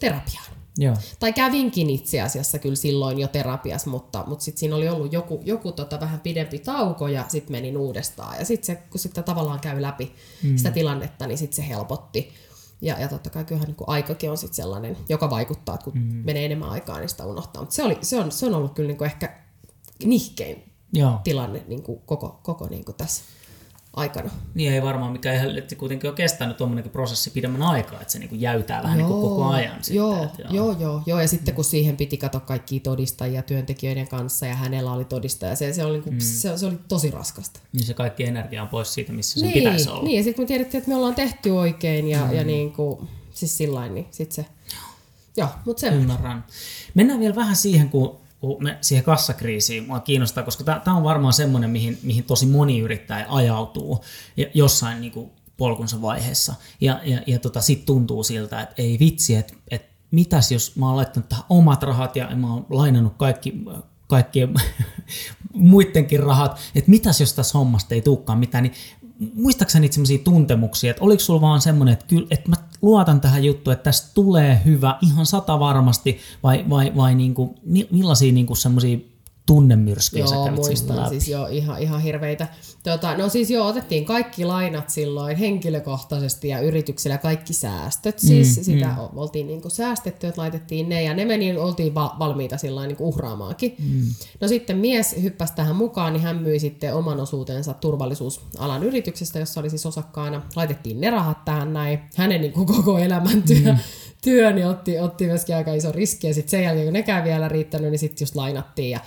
terapiaan. Joo. Tai kävinkin itse asiassa kyllä silloin jo terapias, mutta, mutta sitten siinä oli ollut joku, joku tota vähän pidempi tauko ja sitten menin uudestaan. Ja sitten kun sitten tavallaan käy läpi mm. sitä tilannetta, niin sitten se helpotti. Ja, ja totta kai kyllähän niin aikakin on sitten sellainen, joka vaikuttaa, että kun mm. menee enemmän aikaa, niin sitä unohtaa. Mutta se, oli, se, on, se on ollut kyllä niin ehkä nihkein Joo. tilanne niin kuin koko, koko niin kuin tässä aikana. Niin ei varmaan mikään, että kuitenkin on kestänyt tuommoinenkin prosessi pidemmän aikaa, että se niin kuin jäytää vähän joo, niin kuin koko ajan. Joo, sitten, että joo. joo, joo, joo, ja sitten kun siihen piti katsoa kaikkia todistajia työntekijöiden kanssa ja hänellä oli todistaja, se, se, oli, niin kuin, mm. se, se oli tosi raskasta. Niin se kaikki energia on pois siitä, missä se niin, pitäisi olla. Niin, ja sitten me tiedettiin, että me ollaan tehty oikein ja, mm. ja niin kuin, siis sillä niin sitten se, joo, mutta se. Ymmärrän. Mennään vielä vähän siihen, kun me siihen kassakriisiin mua kiinnostaa, koska tämä on varmaan semmoinen, mihin, mihin tosi moni yrittäjä ajautuu jossain niin kuin polkunsa vaiheessa. Ja, ja, ja tota, sitten tuntuu siltä, että ei vitsi, että, että mitäs jos mä oon laittanut tähän omat rahat ja mä oon lainannut kaikki kaikkien muidenkin rahat, että mitäs jos tässä hommasta ei tulekaan mitään, niin muistaakseni niitä semmoisia tuntemuksia, että oliko sulla vaan semmoinen, että, kyllä, että mä luotan tähän juttuun, että tästä tulee hyvä ihan sata varmasti, vai, vai, vai niin kuin, millaisia niin kuin semmoisia tunnemyrskyjä joo, sä muistan läpi. siis joo, ihan, ihan hirveitä. Tota, no siis joo, otettiin kaikki lainat silloin henkilökohtaisesti ja yrityksellä kaikki säästöt. Siis mm, sitä mm. oltiin niinku säästetty, että laitettiin ne ja ne meni, oltiin va- valmiita sillä niinku uhraamaankin. Mm. No sitten mies hyppäsi tähän mukaan, niin hän myi sitten oman osuutensa turvallisuusalan yrityksestä, jossa oli siis osakkaana. Laitettiin ne rahat tähän näin. Hänen niinku koko elämäntyö. Mm työ, niin otti, otti myöskin aika iso riski, ja sitten sen jälkeen, kun nekään vielä riittänyt, niin sitten just lainattiin, ja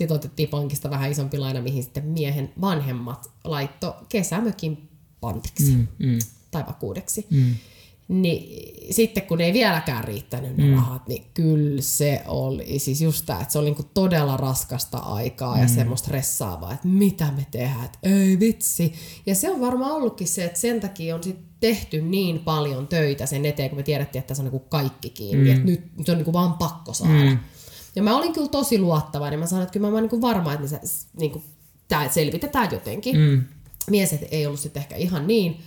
sitten otettiin pankista vähän isompi laina, mihin sitten miehen vanhemmat laitto kesämökin pantiksi mm, mm. tai vakuudeksi. Mm. Niin sitten kun ei vieläkään riittänyt ne mm. rahat, niin kyllä se oli siis just tämä, että se oli niinku todella raskasta aikaa mm. ja semmoista stressaavaa, että mitä me tehdään, että ei vitsi. Ja se on varmaan ollutkin se, että sen takia on sitten tehty niin paljon töitä sen eteen, kun me tiedettiin, että se on niinku kaikki kiinni, mm. että nyt se on niinku vaan pakko saada. Mm. Ja mä olin kyllä tosi luottavainen. Mä sanoin, että kyllä mä olen niin varma, että se, niin kuin, tää selvitetään jotenkin. Mm. Mies ei ollut sitten ehkä ihan niin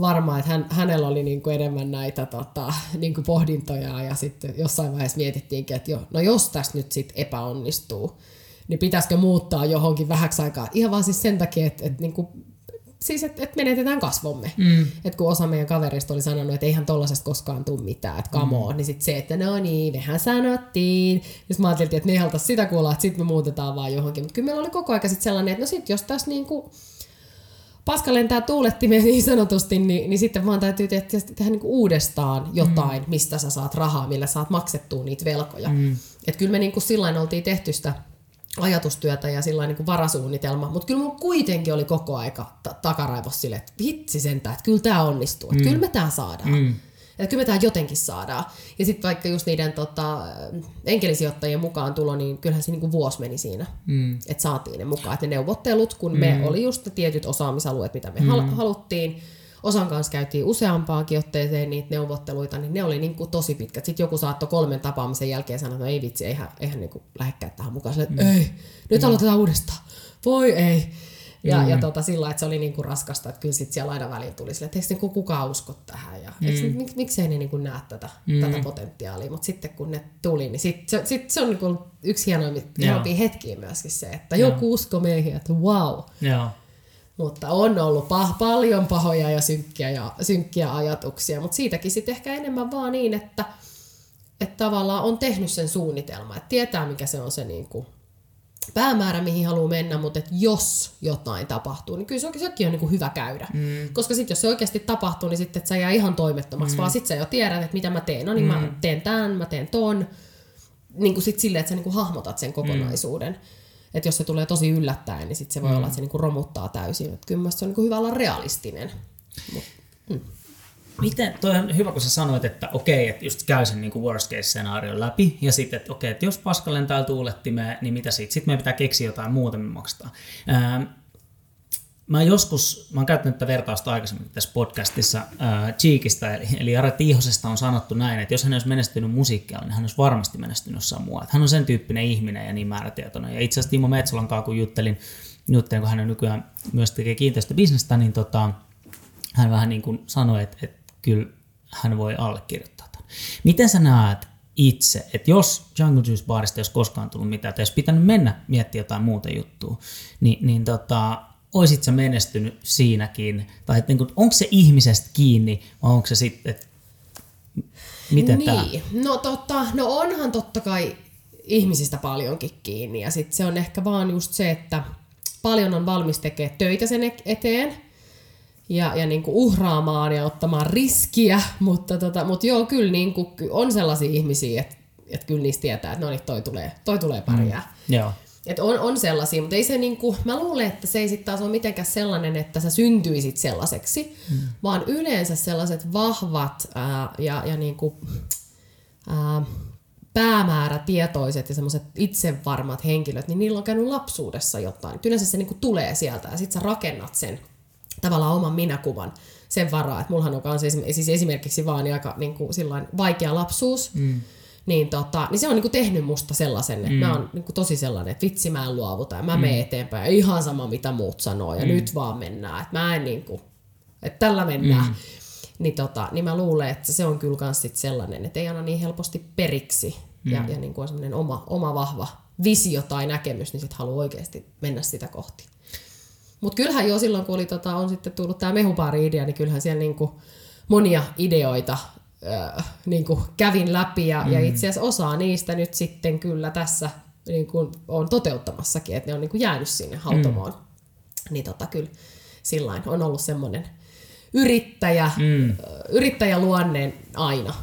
varma, että hän, hänellä oli niin kuin enemmän näitä tota, niin kuin pohdintoja ja sitten jossain vaiheessa mietittiinkin, että jo, no jos tässä nyt sitten epäonnistuu, niin pitäisikö muuttaa johonkin vähäksi aikaa. Ihan vaan siis sen takia, että, että niin kuin siis että et menetetään kasvomme. Mm. Et kun osa meidän kaverista oli sanonut, että eihän tollasesta koskaan tule mitään, että come on, mm. niin sitten se, että no niin, mehän sanottiin. Ja mä ajattelin, että ne ei sitä kuulla, että sitten me muutetaan vaan johonkin. Mutta kyllä meillä oli koko ajan sitten sellainen, että no sitten jos tässä niinku paska lentää tuulettimeen niin sanotusti, niin, niin sitten vaan täytyy tehdä, tehdä niinku uudestaan jotain, mm. mistä sä saat rahaa, millä saat maksettua niitä velkoja. Mm. Että kyllä me niinku sillain oltiin tehty sitä ajatustyötä ja sillä niin varasuunnitelma, mutta kyllä mulla kuitenkin oli koko aika ta- takaraivos sille, että vitsi sentään, että kyllä tämä onnistuu, että mm. kyllä me tämä saadaan. Mm. Että kyllä me tämä jotenkin saadaan. Ja sitten vaikka just niiden tota, enkelisijoittajien mukaan tulo, niin kyllähän se niinku vuosi meni siinä, mm. että saatiin ne mukaan. Että ne neuvottelut, kun mm. me oli just ne tietyt osaamisalueet, mitä me mm. haluttiin, osan kanssa käytiin useampaakin otteeseen niitä neuvotteluita, niin ne oli niin kuin tosi pitkät. Sitten joku saattoi kolmen tapaamisen jälkeen sanoa, että no ei vitsi, eihän, eihän niin kuin lähdekään tähän mukaan. Sille, mm. ei, nyt mm. aloitetaan uudestaan. Voi ei. Ja, mm. ja tota, sillä että se oli niin kuin raskasta, että kyllä sitten siellä aina väliin tuli sille, että eikö niin kukaan usko tähän ja mm. mik, miksei ne niin kuin näe tätä, mm. tätä potentiaalia. Mutta sitten kun ne tuli, niin sit, se, sit se on niin kuin yksi hienoimpia hetkiä myöskin se, että joku usko meihin, että wow. Joo. Mutta on ollut pah- paljon pahoja ja synkkiä, ja synkkiä ajatuksia, mutta siitäkin sitten ehkä enemmän vaan niin, että, että tavallaan on tehnyt sen suunnitelma, että tietää mikä se on se niin kuin päämäärä, mihin haluaa mennä, mutta että jos jotain tapahtuu, niin kyllä se sekin on niin kuin hyvä käydä. Mm. Koska sitten jos se oikeasti tapahtuu, niin sitten et sä jää ihan toimettomaksi, mm. vaan sitten sä jo tiedät, että mitä mä teen. No niin mm. mä teen tämän, mä teen ton. Niin kuin sit silleen, että sä niin kuin hahmotat sen kokonaisuuden. Mm että jos se tulee tosi yllättäen, niin sit se voi mm. olla, että se niinku romuttaa täysin. Et kyllä se on niinku hyvä olla realistinen. Mut, mm. Miten, toi on hyvä, kun sä sanoit, että okei, että just käy sen niin worst case scenario läpi, ja sitten, että okei, että jos paska lentää tuulettimeen, niin mitä siitä? Sitten meidän pitää keksiä jotain muuta, me maksetaan. Ähm, Mä joskus, mä oon käyttänyt tätä vertausta aikaisemmin tässä podcastissa äh, Cheekistä, eli, eli Jare Tiihosesta on sanottu näin, että jos hän olisi menestynyt musiikkialla, niin hän olisi varmasti menestynyt jossain muualla. Hän on sen tyyppinen ihminen ja niin määrätietoinen. Ja itse asiassa Timo Metsolan kanssa, kun juttelin, juttelin kun hän nykyään myös tekee kiinteistöbisnestä, niin tota, hän vähän niin kuin sanoi, että, että kyllä hän voi allekirjoittaa tämän. Miten sä näet itse, että jos Jungle Juice Barista ei olisi koskaan tullut mitään, tai olisi pitänyt mennä miettiä jotain muuta juttua, niin, niin tota, oisit sä menestynyt siinäkin? Tai että niin onko se ihmisestä kiinni vai onko se sitten, että miten niin. tämä? No, totta, no onhan totta kai ihmisistä paljonkin kiinni ja sitten se on ehkä vaan just se, että paljon on valmis tekemään töitä sen e- eteen ja, ja niin kuin uhraamaan ja ottamaan riskiä, mutta, tota, mutta joo, kyllä niin kuin, on sellaisia ihmisiä, että, että kyllä niistä tietää, että no niin, toi tulee, toi tulee pärjää. Mm, joo. Et on, on sellaisia, mutta ei se niinku, mä luulen, että se ei sitten taas ole mitenkään sellainen, että sä syntyisit sellaiseksi, mm. vaan yleensä sellaiset vahvat ää, ja, ja niinku, ää, päämäärätietoiset ja semmoiset itsevarmat henkilöt, niin niillä on käynyt lapsuudessa jotain. Et yleensä se niinku tulee sieltä ja sitten sä rakennat sen tavallaan oman minäkuvan sen varaa. Että mullahan on kanssa siis esimerkiksi vaan aika niinku, vaikea lapsuus, mm niin, tota, niin se on niinku tehnyt musta sellaisen, että mm. mä oon niinku tosi sellainen, että vitsi mä en luovuta ja mä mm. menen eteenpäin ja ihan sama mitä muut sanoo ja mm. nyt vaan mennään, että mä en niinku, että tällä mennään. Mm. Niin, tota, niin mä luulen, että se on kyllä kans sit sellainen, että ei anna niin helposti periksi mm. ja, ja niinku on semmoinen oma, oma vahva visio tai näkemys, niin sit haluaa oikeasti mennä sitä kohti. Mutta kyllähän jo silloin, kun oli, tota, on sitten tullut tämä mehupaari-idea, niin kyllähän siellä niinku monia ideoita äh, niin kuin kävin läpi ja, mm. ja itse asiassa osaa niistä nyt sitten kyllä tässä niin kuin on toteuttamassakin, että ne on niin kuin jäänyt sinne hautomoon. Mm. Niin tota kyllä sillain on ollut semmoinen yrittäjä, mm. yrittäjäluonneen aina.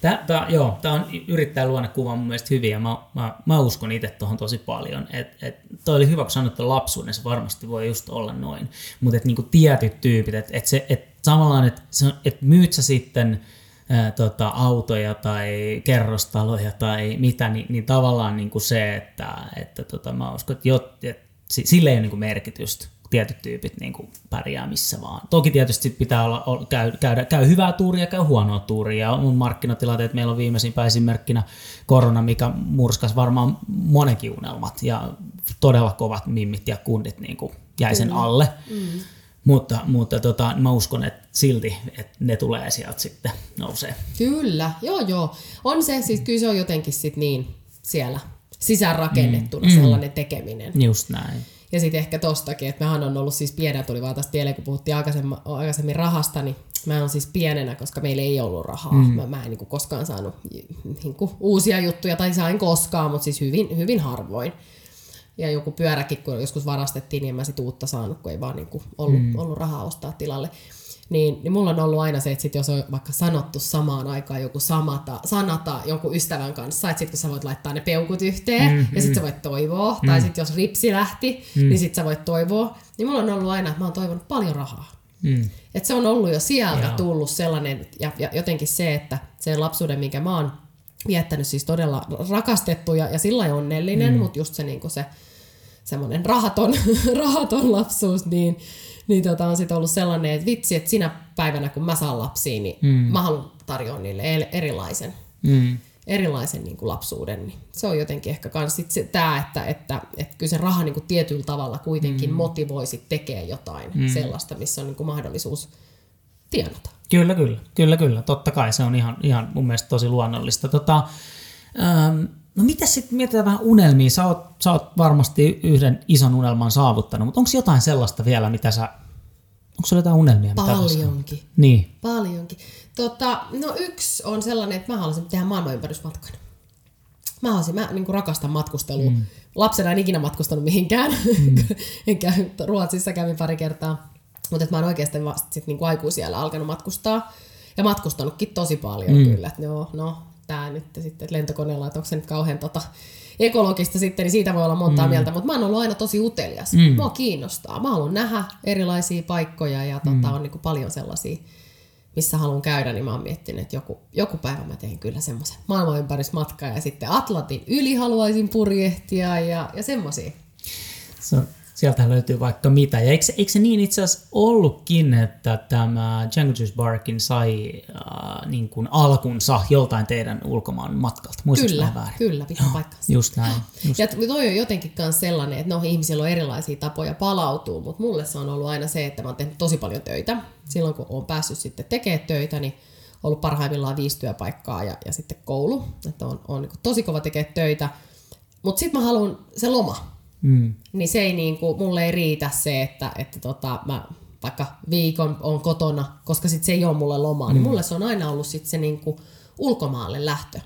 Tää, tää, joo, tämä on yrittäjäluonnekuva mun mielestä hyvin ja mä, mä, mä uskon itse tuohon tosi paljon. Et, et, toi oli hyvä, kun sanoit, että lapsuudessa varmasti voi just olla noin, mutta niinku tietyt tyypit, että et se, et tavallaan, että et myyt sä sitten – ää, tota, autoja tai kerrostaloja tai mitä, niin, niin tavallaan niin kuin se, että, että tota, mä uskon, että, jo, että sille ei ole niin kuin merkitystä tietyt tyypit niin kuin pärjää missä vaan. Toki tietysti pitää olla, käy, käydä, käy hyvää tuuria, käy huonoa tuuria. On markkinatilanteet, meillä on viimeisimpä esimerkkinä korona, mikä murskas varmaan monenkin unelmat ja todella kovat mimmit ja kundit niin kuin jäi sen alle. Mm. Mutta, mutta tota, mä uskon, että silti että ne tulee sieltä sitten nousee. Kyllä, joo joo. On se, siis kyllä se on jotenkin sit niin siellä sisäänrakennettuna mm. sellainen tekeminen. Just näin. Ja sitten ehkä tostakin, että mähän on ollut siis pienenä, tuli vaan tästä mieleen, kun puhuttiin aikaisemmin, aikaisemmin rahasta, niin mä oon siis pienenä, koska meillä ei ollut rahaa. Mm. Mä, mä en niin kuin koskaan saanut niin kuin, uusia juttuja, tai sain koskaan, mutta siis hyvin, hyvin harvoin. Ja joku pyöräkin, kun joskus varastettiin, niin en mä sit uutta saanut, kun ei vaan niin kuin ollut, mm. ollut rahaa ostaa tilalle. Niin, niin mulla on ollut aina se, että sit jos on vaikka sanottu samaan aikaan joku samata, sanata jonkun ystävän kanssa, että sit kun sä voit laittaa ne peukut yhteen mm, ja sit mm. sä voit toivoa, mm. tai sit jos ripsi lähti, mm. niin sit sä voit toivoa, niin mulla on ollut aina, että mä oon toivonut paljon rahaa. Mm. Et se on ollut jo sieltä Jaa. tullut sellainen, ja, ja jotenkin se, että se lapsuuden, minkä mä oon viettänyt siis todella rakastettu ja, ja sillä onnellinen, mm. mutta just se, niin se semmoinen rahaton, rahaton lapsuus, niin, niin tota, on sitten ollut sellainen, että vitsi, että sinä päivänä kun mä saan lapsia, niin mm. mä haluan tarjoa niille erilaisen, mm. erilaisen niin kuin lapsuuden. Niin se on jotenkin ehkä myös tämä, että, että, että kyllä se raha niin kuin tietyllä tavalla kuitenkin mm. motivoisi tekee jotain mm. sellaista, missä on niin kuin mahdollisuus tienata. Kyllä, kyllä, kyllä, kyllä. Totta kai se on ihan, ihan mun mielestä tosi luonnollista. Tota, ähm, no mitä sitten mietitään vähän unelmia? Sä oot, sä oot varmasti yhden ison unelman saavuttanut, mutta onko jotain sellaista vielä, mitä sä Onko sulla jotain unelmia? Paljonkin. Mitä niin. Paljonkin. Tota, no yksi on sellainen, että mä haluaisin tehdä maailmanympärysmatkan. Mä haluaisin, mä niin rakastan matkustelua. Mm. Lapsena en ikinä matkustanut mihinkään. Mm. Enkä Ruotsissa kävin pari kertaa. Mutta mä oon oikeasti vasta sit niin aikuisiellä alkanut matkustaa. Ja matkustanutkin tosi paljon mm. kyllä. Et no, no, tää nyt sitten lentokoneella, että onko se nyt kauhean tota, ekologista sitten, niin siitä voi olla montaa mm. mieltä, mutta mä oon ollut aina tosi utelias. Mm. Mua kiinnostaa. Mä haluan nähdä erilaisia paikkoja ja tota, mm. on niin kuin paljon sellaisia, missä haluan käydä, niin mä oon miettinyt, että joku, joku päivä mä teen kyllä semmoisen maailmanympärysmatkan ja sitten Atlantin yli haluaisin purjehtia ja, ja semmoisia. Se on sieltä löytyy vaikka mitä. Ja eikö, eikö se niin itse asiassa ollutkin, että tämä Django Juice Barkin sai äh, niin kuin alkunsa joltain teidän ulkomaan matkalta? Muistatko kyllä, väärin? kyllä, pitää paikkansa. Just näin. Just. Ja toi on jotenkin myös sellainen, että no ihmisillä on erilaisia tapoja palautua, mutta mulle se on ollut aina se, että mä oon tehnyt tosi paljon töitä. Silloin kun oon päässyt sitten tekemään töitä, niin ollut parhaimmillaan viisi työpaikkaa ja, ja sitten koulu. Että on, on niin tosi kova tekemään töitä. Mutta sitten mä haluan se loma Mm. Niin se ei niinku, mulle ei riitä se, että, että tota, mä vaikka viikon on kotona, koska sit se ei ole mulle lomaa, niin mm. niin mulle se on aina ollut sit se niinku ulkomaalle lähtö.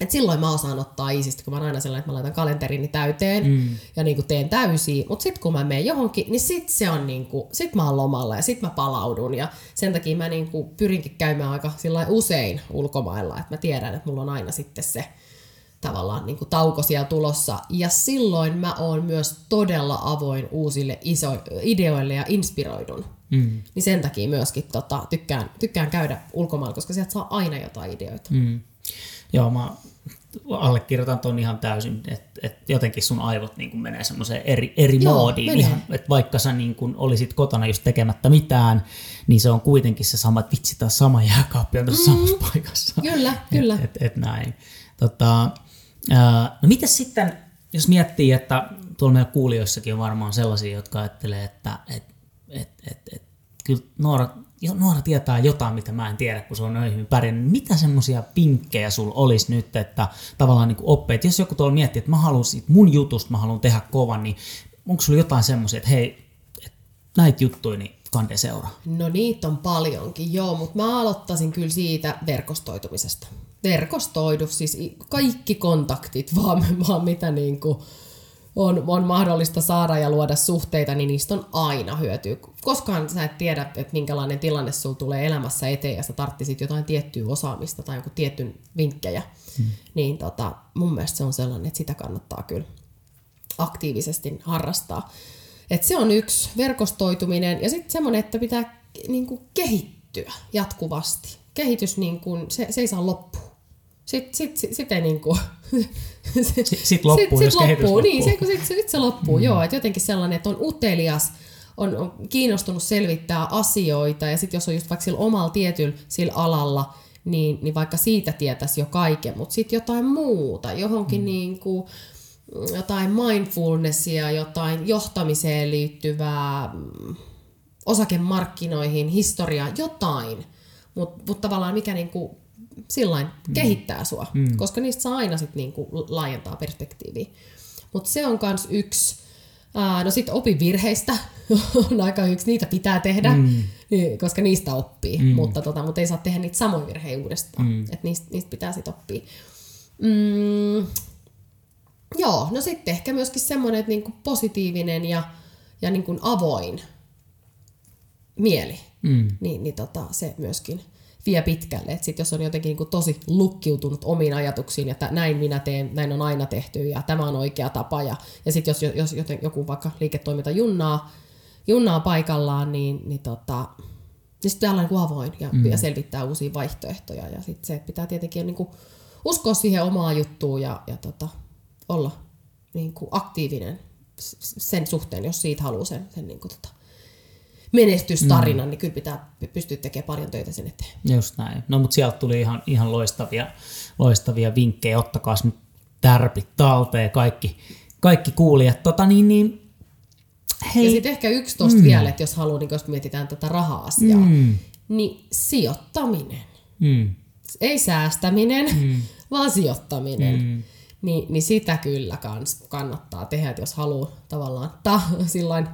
Et silloin mä osaan ottaa isisti, kun mä oon aina sellainen, että mä laitan kalenterini täyteen mm. ja niinku teen täysiä, mutta sitten kun mä menen johonkin, niin sit se on niinku, sit mä oon lomalla ja sit mä palaudun ja sen takia mä niinku pyrinkin käymään aika usein ulkomailla, että mä tiedän, että mulla on aina sitten se tavallaan niin kuin tauko siellä tulossa. Ja silloin mä oon myös todella avoin uusille iso, ideoille ja inspiroidun. Mm. Niin sen takia myöskin tota, tykkään, tykkään käydä ulkomailla, koska sieltä saa aina jotain ideoita. Mm. Joo, mä allekirjoitan ton ihan täysin, että et jotenkin sun aivot niin kuin menee semmoiseen eri, eri Joo, moodiin. Ihan, että vaikka sä niin kuin olisit kotona just tekemättä mitään, niin se on kuitenkin se sama, että vitsi, taas sama jääkaappi on tässä mm. samassa paikassa. Kyllä, kyllä. Et, et, et näin. Tota, No mitä sitten, jos miettii, että tuolla meidän kuulijoissakin on varmaan sellaisia, jotka ajattelee, että et, et, et, et, kyllä Noora, Noora tietää jotain, mitä mä en tiedä, kun se on noin hyvin pärjännyt. Mitä semmoisia pinkkejä sulla olisi nyt, että tavallaan niin oppeet, jos joku tuolla miettii, että mä haluan mun jutusta, mä haluan tehdä kovan, niin onko sulla jotain semmoisia, että hei, et näitä juttuja, niin kande seuraa? No niitä on paljonkin, joo, mutta mä aloittaisin kyllä siitä verkostoitumisesta verkostoidu, siis kaikki kontaktit, vaan, vaan mitä niin kuin on, on mahdollista saada ja luoda suhteita, niin niistä on aina hyötyä. Koskaan sä et tiedä, että minkälainen tilanne sulla tulee elämässä eteen ja sä tarttisit jotain tiettyä osaamista tai joku tietyn vinkkejä. Hmm. Niin tota, mun mielestä se on sellainen, että sitä kannattaa kyllä aktiivisesti harrastaa. Et se on yksi verkostoituminen ja sitten semmoinen, että pitää niin kuin, kehittyä jatkuvasti. Kehitys, niin kuin, se, se ei saa loppua sitten sit, sit, sit ei niinku... Sitten sit loppuu, sit, jos sit loppuu. Niin, se, sit, sit se loppuu, mm. joo. Että jotenkin sellainen, että on utelias, on, on kiinnostunut selvittää asioita ja sitten jos on just vaikka sillä omalla tietyllä sillä alalla, niin, niin vaikka siitä tietäisi jo kaiken, mutta sitten jotain muuta, johonkin mm. niin kuin, jotain mindfulnessia, jotain johtamiseen liittyvää, mm, osakemarkkinoihin, historiaa, jotain. Mutta mut tavallaan mikä niinku sillain mm. kehittää sua, mm. koska niistä saa aina sit niinku laajentaa perspektiiviä. Mutta se on myös yksi. Uh, no sitten opi virheistä on aika yksi, niitä pitää tehdä, mm. koska niistä oppii, mm. mutta, tota, mutta ei saa tehdä niitä samoja virheitä uudestaan, mm. että niistä, niistä pitää sitten oppia. Mm, joo, no sitten ehkä myöskin semmoinen, että niinku positiivinen ja, ja niinku avoin mieli, mm. niin, niin tota, se myöskin vie pitkälle. Et sit jos on jotenkin niin tosi lukkiutunut omiin ajatuksiin, että näin minä teen, näin on aina tehty ja tämä on oikea tapa. Ja, ja sitten jos, jos joten joku vaikka liiketoiminta junnaa, junnaa paikallaan, niin, niin, tota, niin sitten pitää olla niin avoin ja, mm. ja selvittää uusia vaihtoehtoja. Ja sitten se, että pitää tietenkin niin kuin uskoa siihen omaan juttuun ja, ja tota, olla niin kuin aktiivinen sen suhteen, jos siitä haluaa sen, sen niin kuin, tota, menestystarinan, mm. niin kyllä pitää pystyä tekemään paljon töitä sen eteen. Just näin. No mutta sieltä tuli ihan, ihan loistavia, loistavia vinkkejä. Ottakaa nyt tärpit talteen kaikki, kaikki kuulijat. Tota niin, niin, hei. Ja sitten ehkä yksi tosta mm. vielä, että jos haluaa, niin jos mietitään tätä raha-asiaa, mm. niin sijoittaminen. Mm. Ei säästäminen, mm. vaan sijoittaminen. Mm. Niin, niin sitä kyllä kans kannattaa tehdä, että jos haluaa tavallaan ta, sillain,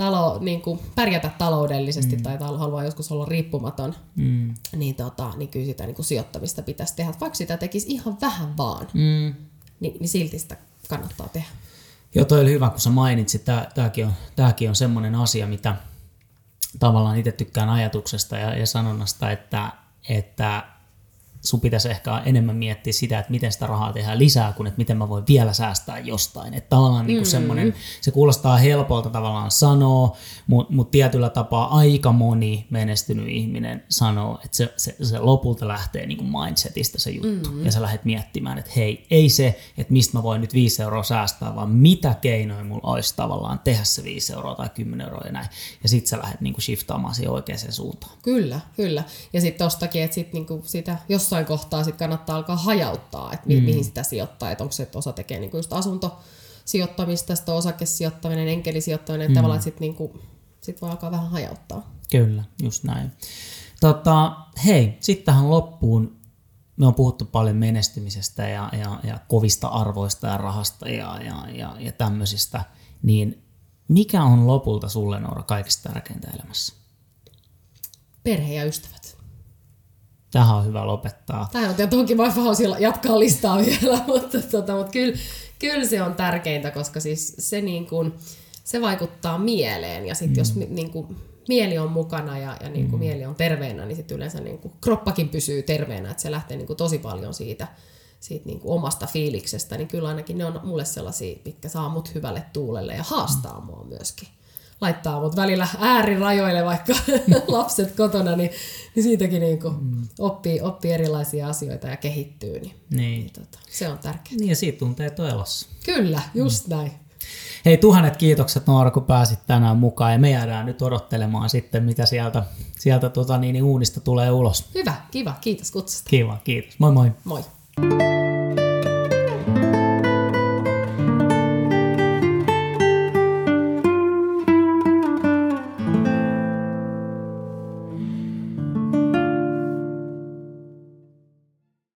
talo, niin kuin pärjätä taloudellisesti mm. tai haluaa joskus olla riippumaton, mm. niin, tota, niin kyllä sitä niin kuin sijoittamista pitäisi tehdä. Vaikka sitä tekisi ihan vähän vaan, mm. niin, niin silti sitä kannattaa tehdä. Joo, toi oli hyvä, kun sä mainitsit. Tämäkin on, tääkin on semmoinen asia, mitä tavallaan itse tykkään ajatuksesta ja, ja sanonnasta, että, että sun pitäisi ehkä enemmän miettiä sitä, että miten sitä rahaa tehdään lisää, kuin että miten mä voin vielä säästää jostain. Että tavallaan niin kuin mm. semmoinen, se kuulostaa helpolta tavallaan sanoa, mutta mut tietyllä tapaa aika moni menestynyt ihminen sanoo, että se, se, se lopulta lähtee niin kuin mindsetistä se juttu. Mm. Ja sä lähdet miettimään, että hei, ei se, että mistä mä voin nyt 5 euroa säästää, vaan mitä keinoja mulla olisi tavallaan tehdä se 5 euroa tai 10 euroa ja näin. Ja sit sä lähdet niin kuin shiftaamaan siihen oikeaan suuntaan. Kyllä, kyllä. Ja sitten tostakin, että sit niin kuin sitä, jos jossain kohtaa sit kannattaa alkaa hajauttaa, että mi- mm. mihin sitä sijoittaa, että onko se, että osa tekee niinku just asuntosijoittamista, sitten osakesijoittaminen, enkelisijoittaminen, mm. tavallaan, sitten niinku, sit voi alkaa vähän hajauttaa. Kyllä, just näin. Tota, hei, sitten tähän loppuun me on puhuttu paljon menestymisestä ja, ja, ja kovista arvoista ja rahasta ja, ja, ja, ja tämmöisistä, niin mikä on lopulta sulle Noora kaikista tärkeintä elämässä? Perhe ja ystävät. Tähän on hyvä lopettaa. Tähän on toki vaan jatkaa listaa vielä, mutta, tota, mutta kyllä, kyllä, se on tärkeintä, koska siis se, niin kuin, se vaikuttaa mieleen ja sitten mm. jos niin kuin, mieli on mukana ja, ja niin kuin mm. mieli on terveenä, niin sitten yleensä niin kuin, kroppakin pysyy terveenä, että se lähtee niin kuin, tosi paljon siitä, siitä niin kuin omasta fiiliksestä, niin kyllä ainakin ne on mulle sellaisia, mitkä saa mut hyvälle tuulelle ja haastaa mm. mua myöskin laittaa mut välillä äärirajoille vaikka lapset kotona, niin, niin siitäkin niin kuin mm. oppii, oppii erilaisia asioita ja kehittyy. Niin, niin. niin tota, se on tärkeää. Niin ja siitä tuntee toelossa. Kyllä, just mm. näin. Hei, tuhannet kiitokset Noora, kun pääsit tänään mukaan ja me jäädään nyt odottelemaan sitten, mitä sieltä, sieltä tota, niin, niin uunista tulee ulos. Hyvä, kiva, kiitos kutsusta. Kiva, kiitos. Moi moi. Moi.